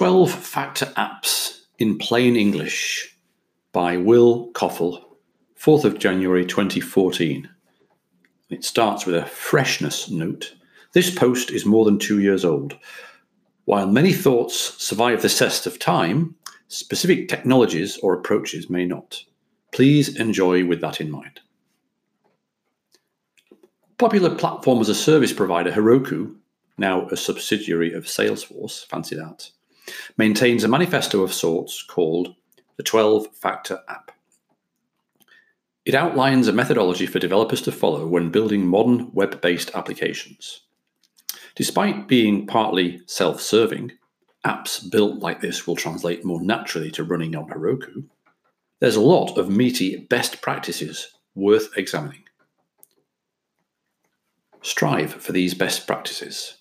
12 Factor Apps in Plain English by Will Koffel, 4th of January 2014. It starts with a freshness note. This post is more than two years old. While many thoughts survive the test of time, specific technologies or approaches may not. Please enjoy with that in mind. Popular platform as a service provider Heroku, now a subsidiary of Salesforce, fancy that, maintains a manifesto of sorts called the 12 Factor App. It outlines a methodology for developers to follow when building modern web based applications. Despite being partly self serving, apps built like this will translate more naturally to running on Heroku. There's a lot of meaty best practices worth examining. Strive for these best practices.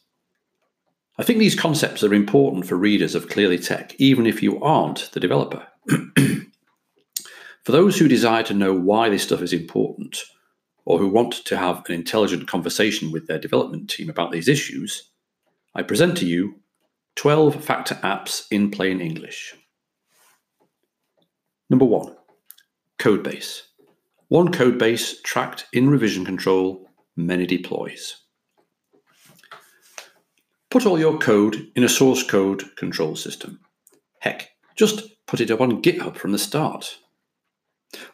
I think these concepts are important for readers of Clearly Tech, even if you aren't the developer. for those who desire to know why this stuff is important, or who want to have an intelligent conversation with their development team about these issues, I present to you 12 factor apps in plain English. Number one, Codebase. One codebase tracked in revision control, many deploys. Put all your code in a source code control system. Heck, just put it up on GitHub from the start.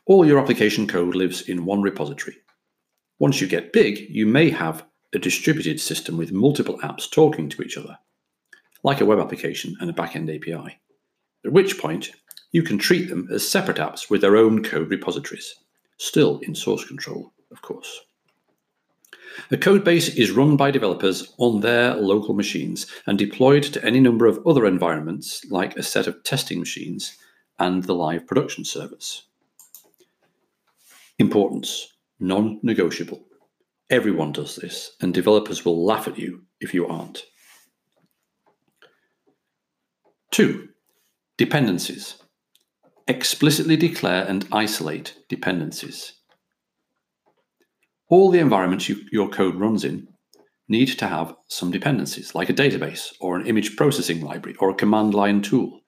All your application code lives in one repository. Once you get big, you may have a distributed system with multiple apps talking to each other, like a web application and a backend API, at which point you can treat them as separate apps with their own code repositories, still in source control, of course. A codebase is run by developers on their local machines and deployed to any number of other environments, like a set of testing machines and the live production servers. Importance non negotiable. Everyone does this, and developers will laugh at you if you aren't. Two, dependencies. Explicitly declare and isolate dependencies. All the environments you, your code runs in need to have some dependencies, like a database or an image processing library or a command line tool.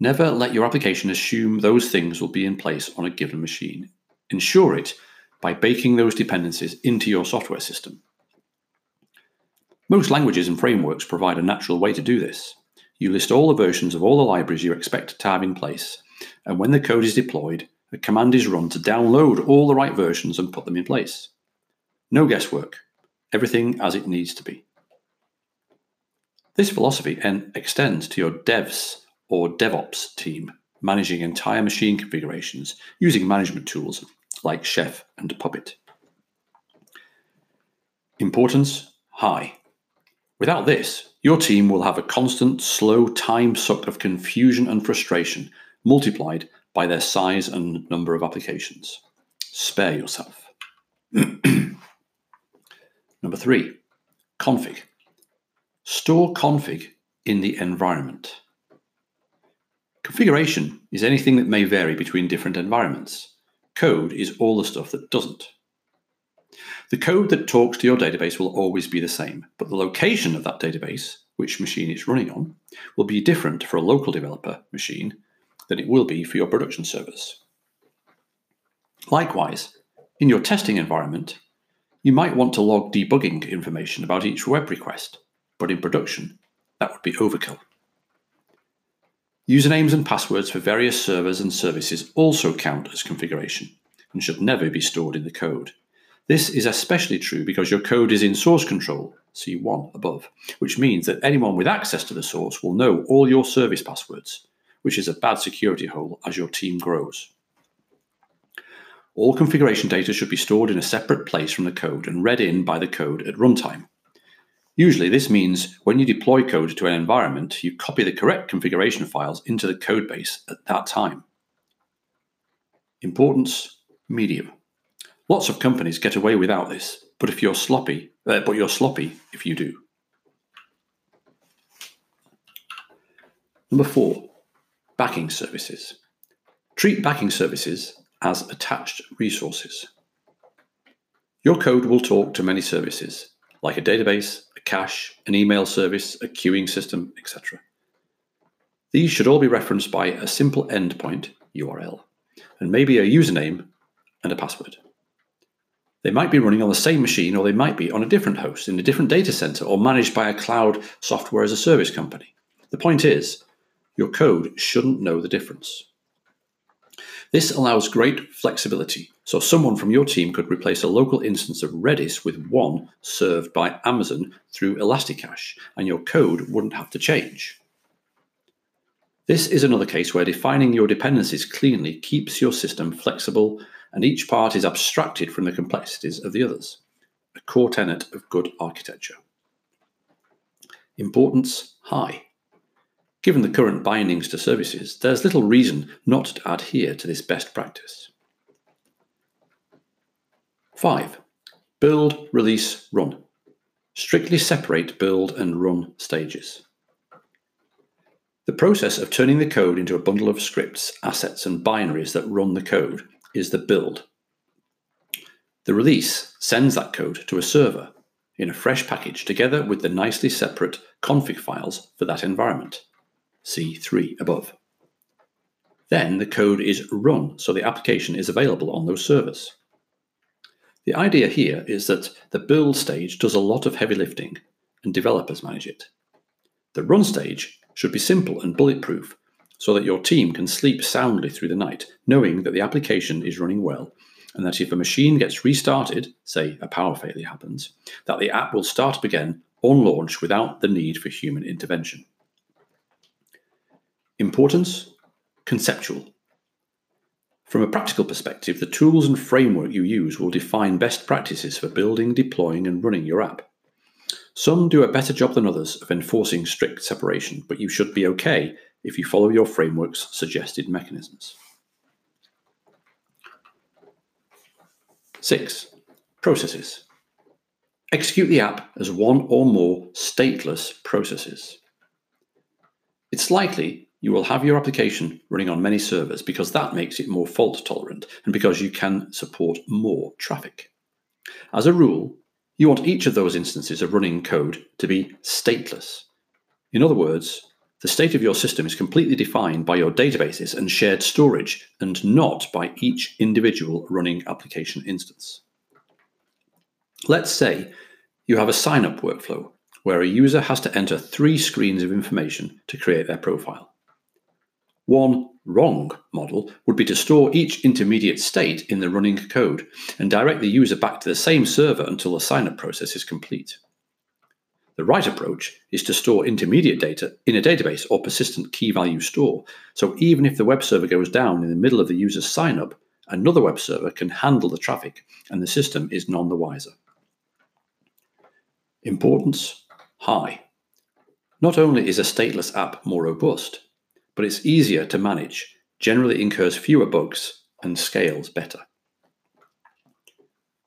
Never let your application assume those things will be in place on a given machine. Ensure it by baking those dependencies into your software system. Most languages and frameworks provide a natural way to do this. You list all the versions of all the libraries you expect to have in place, and when the code is deployed, a command is run to download all the right versions and put them in place. No guesswork, everything as it needs to be. This philosophy extends to your devs or DevOps team, managing entire machine configurations using management tools like Chef and Puppet. Importance high. Without this, your team will have a constant, slow time suck of confusion and frustration multiplied by their size and number of applications. Spare yourself. Number three, config. Store config in the environment. Configuration is anything that may vary between different environments. Code is all the stuff that doesn't. The code that talks to your database will always be the same, but the location of that database, which machine it's running on, will be different for a local developer machine than it will be for your production service. Likewise, in your testing environment, you might want to log debugging information about each web request, but in production, that would be overkill. Usernames and passwords for various servers and services also count as configuration and should never be stored in the code. This is especially true because your code is in source control, C1 above, which means that anyone with access to the source will know all your service passwords, which is a bad security hole as your team grows. All configuration data should be stored in a separate place from the code and read in by the code at runtime. Usually, this means when you deploy code to an environment, you copy the correct configuration files into the codebase at that time. Importance medium. Lots of companies get away without this, but if you're sloppy, uh, but you're sloppy if you do. Number four, Backing services. Treat backing services as attached resources. Your code will talk to many services, like a database, a cache, an email service, a queuing system, etc. These should all be referenced by a simple endpoint URL and maybe a username and a password. They might be running on the same machine or they might be on a different host in a different data center or managed by a cloud software as a service company. The point is, your code shouldn't know the difference. This allows great flexibility, so someone from your team could replace a local instance of Redis with one served by Amazon through ElastiCache, and your code wouldn't have to change. This is another case where defining your dependencies cleanly keeps your system flexible and each part is abstracted from the complexities of the others, a core tenet of good architecture. Importance high. Given the current bindings to services, there's little reason not to adhere to this best practice. 5. Build, release, run. Strictly separate build and run stages. The process of turning the code into a bundle of scripts, assets, and binaries that run the code is the build. The release sends that code to a server in a fresh package together with the nicely separate config files for that environment. See 3 above. Then the code is run so the application is available on those servers. The idea here is that the build stage does a lot of heavy lifting and developers manage it. The run stage should be simple and bulletproof so that your team can sleep soundly through the night, knowing that the application is running well, and that if a machine gets restarted, say a power failure happens, that the app will start up again on launch without the need for human intervention. Importance conceptual. From a practical perspective, the tools and framework you use will define best practices for building, deploying, and running your app. Some do a better job than others of enforcing strict separation, but you should be okay if you follow your framework's suggested mechanisms. 6. Processes. Execute the app as one or more stateless processes. It's likely you will have your application running on many servers because that makes it more fault tolerant and because you can support more traffic. As a rule, you want each of those instances of running code to be stateless. In other words, the state of your system is completely defined by your databases and shared storage, and not by each individual running application instance. Let's say you have a sign up workflow where a user has to enter three screens of information to create their profile. One wrong model would be to store each intermediate state in the running code and direct the user back to the same server until the sign up process is complete. The right approach is to store intermediate data in a database or persistent key value store. So even if the web server goes down in the middle of the user's sign up, another web server can handle the traffic and the system is none the wiser. Importance high. Not only is a stateless app more robust, but it's easier to manage, generally incurs fewer bugs, and scales better.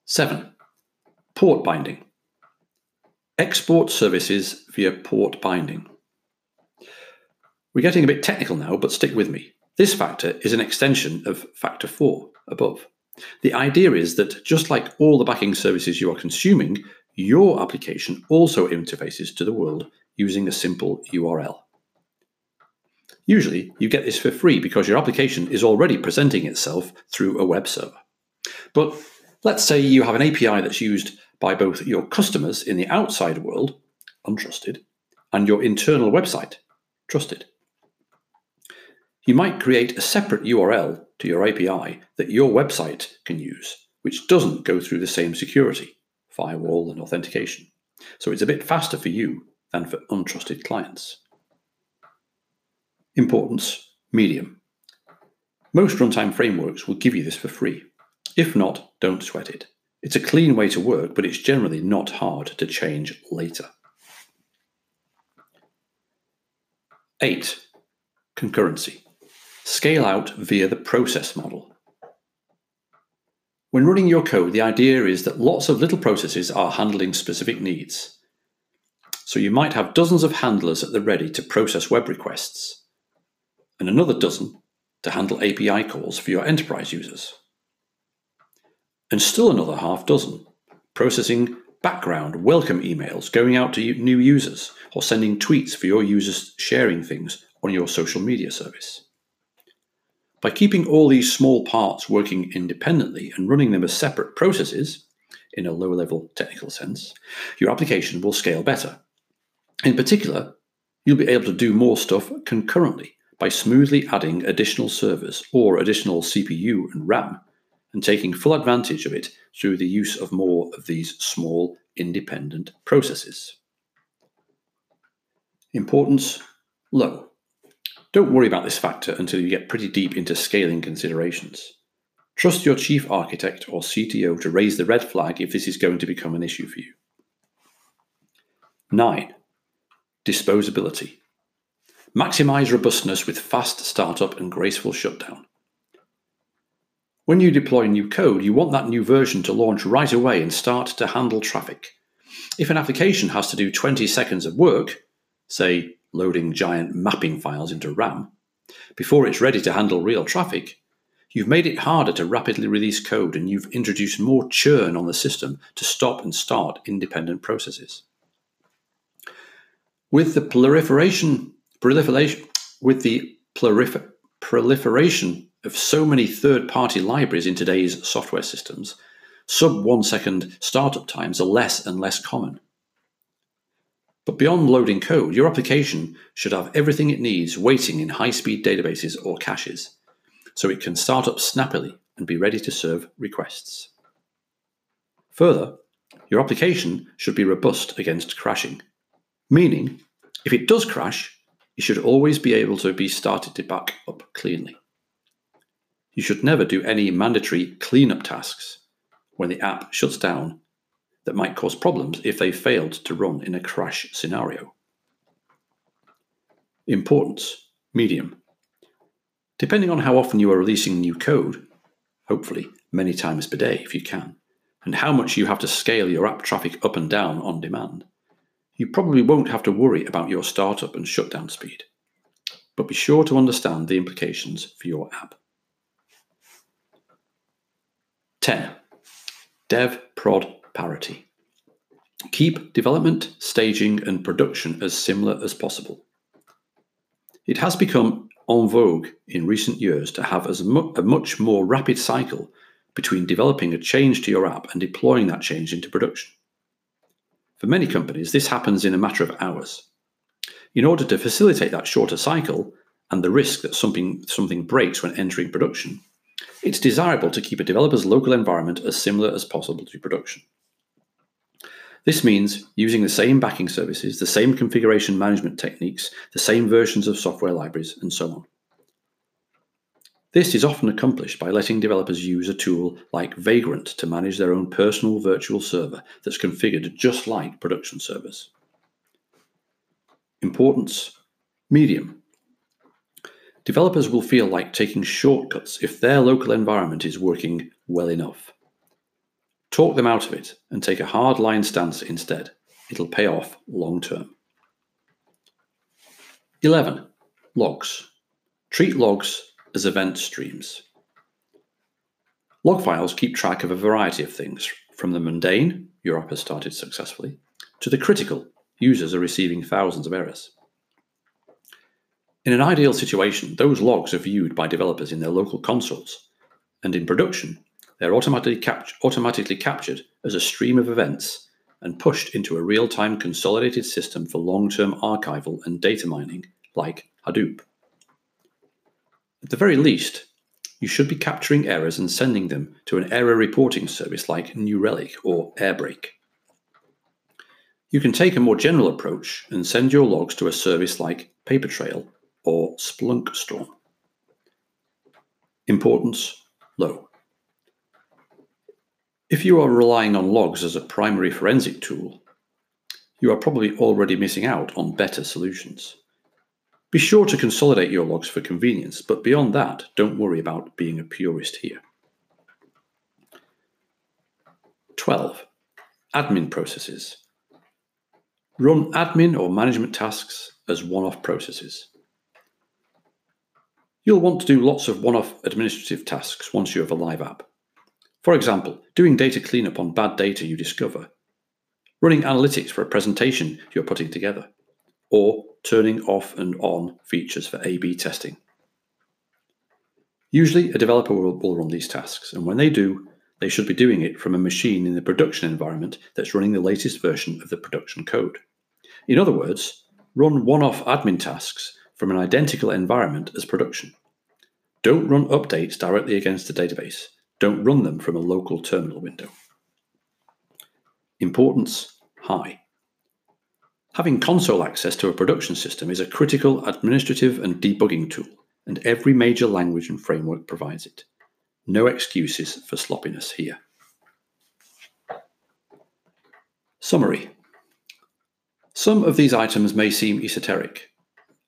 7. Port binding. Export services via port binding. We're getting a bit technical now, but stick with me. This factor is an extension of factor 4 above. The idea is that just like all the backing services you are consuming, your application also interfaces to the world using a simple URL. Usually, you get this for free because your application is already presenting itself through a web server. But let's say you have an API that's used by both your customers in the outside world, untrusted, and your internal website, trusted. You might create a separate URL to your API that your website can use, which doesn't go through the same security, firewall, and authentication. So it's a bit faster for you than for untrusted clients. Importance medium. Most runtime frameworks will give you this for free. If not, don't sweat it. It's a clean way to work, but it's generally not hard to change later. 8. Concurrency. Scale out via the process model. When running your code, the idea is that lots of little processes are handling specific needs. So you might have dozens of handlers at the ready to process web requests, and another dozen to handle API calls for your enterprise users and still another half dozen processing background welcome emails going out to new users or sending tweets for your users sharing things on your social media service. By keeping all these small parts working independently and running them as separate processes, in a low level technical sense, your application will scale better. In particular, you'll be able to do more stuff concurrently by smoothly adding additional servers or additional CPU and RAM and taking full advantage of it through the use of more of these small independent processes. Importance low. Don't worry about this factor until you get pretty deep into scaling considerations. Trust your chief architect or CTO to raise the red flag if this is going to become an issue for you. 9. Disposability. Maximize robustness with fast startup and graceful shutdown. When you deploy new code, you want that new version to launch right away and start to handle traffic. If an application has to do 20 seconds of work, say loading giant mapping files into RAM, before it's ready to handle real traffic, you've made it harder to rapidly release code and you've introduced more churn on the system to stop and start independent processes. With the proliferation, proliferation with the prolifer, proliferation of so many third-party libraries in today's software systems, sub one second startup times are less and less common. But beyond loading code, your application should have everything it needs waiting in high speed databases or caches, so it can start up snappily and be ready to serve requests. Further, your application should be robust against crashing, meaning if it does crash, it should always be able to be started to back up cleanly. You should never do any mandatory cleanup tasks when the app shuts down that might cause problems if they failed to run in a crash scenario. Importance medium. Depending on how often you are releasing new code, hopefully many times per day if you can, and how much you have to scale your app traffic up and down on demand, you probably won't have to worry about your startup and shutdown speed. But be sure to understand the implications for your app. 10. Dev prod parity. Keep development, staging, and production as similar as possible. It has become en vogue in recent years to have as mu- a much more rapid cycle between developing a change to your app and deploying that change into production. For many companies, this happens in a matter of hours. In order to facilitate that shorter cycle and the risk that something, something breaks when entering production, it's desirable to keep a developer's local environment as similar as possible to production. This means using the same backing services, the same configuration management techniques, the same versions of software libraries, and so on. This is often accomplished by letting developers use a tool like Vagrant to manage their own personal virtual server that's configured just like production servers. Importance Medium. Developers will feel like taking shortcuts if their local environment is working well enough. Talk them out of it and take a hard line stance instead. It'll pay off long term. 11. Logs. Treat logs as event streams. Log files keep track of a variety of things, from the mundane, Europe has started successfully, to the critical, users are receiving thousands of errors. In an ideal situation, those logs are viewed by developers in their local consoles, and in production, they're automatically, automatically captured as a stream of events and pushed into a real time consolidated system for long term archival and data mining like Hadoop. At the very least, you should be capturing errors and sending them to an error reporting service like New Relic or Airbrake. You can take a more general approach and send your logs to a service like Papertrail or Splunk Storm. Importance low. If you are relying on logs as a primary forensic tool, you are probably already missing out on better solutions. Be sure to consolidate your logs for convenience, but beyond that, don't worry about being a purist here. 12. Admin processes. Run admin or management tasks as one off processes. You'll want to do lots of one off administrative tasks once you have a live app. For example, doing data cleanup on bad data you discover, running analytics for a presentation you're putting together, or turning off and on features for A B testing. Usually, a developer will, run these tasks, and when they do, they should be doing it from a machine in the production environment that's running the latest version of the production code. In other words, run one off admin tasks from an identical environment as production. Don't run updates directly against the database. Don't run them from a local terminal window. Importance high. Having console access to a production system is a critical administrative and debugging tool, and every major language and framework provides it. No excuses for sloppiness here. Summary Some of these items may seem esoteric,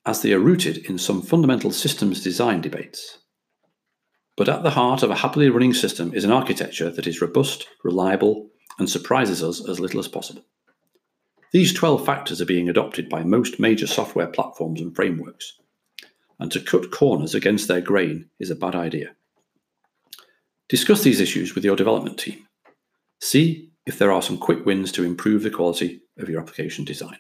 as they are rooted in some fundamental systems design debates. But at the heart of a happily running system is an architecture that is robust, reliable, and surprises us as little as possible. These 12 factors are being adopted by most major software platforms and frameworks, and to cut corners against their grain is a bad idea. Discuss these issues with your development team. See if there are some quick wins to improve the quality of your application design.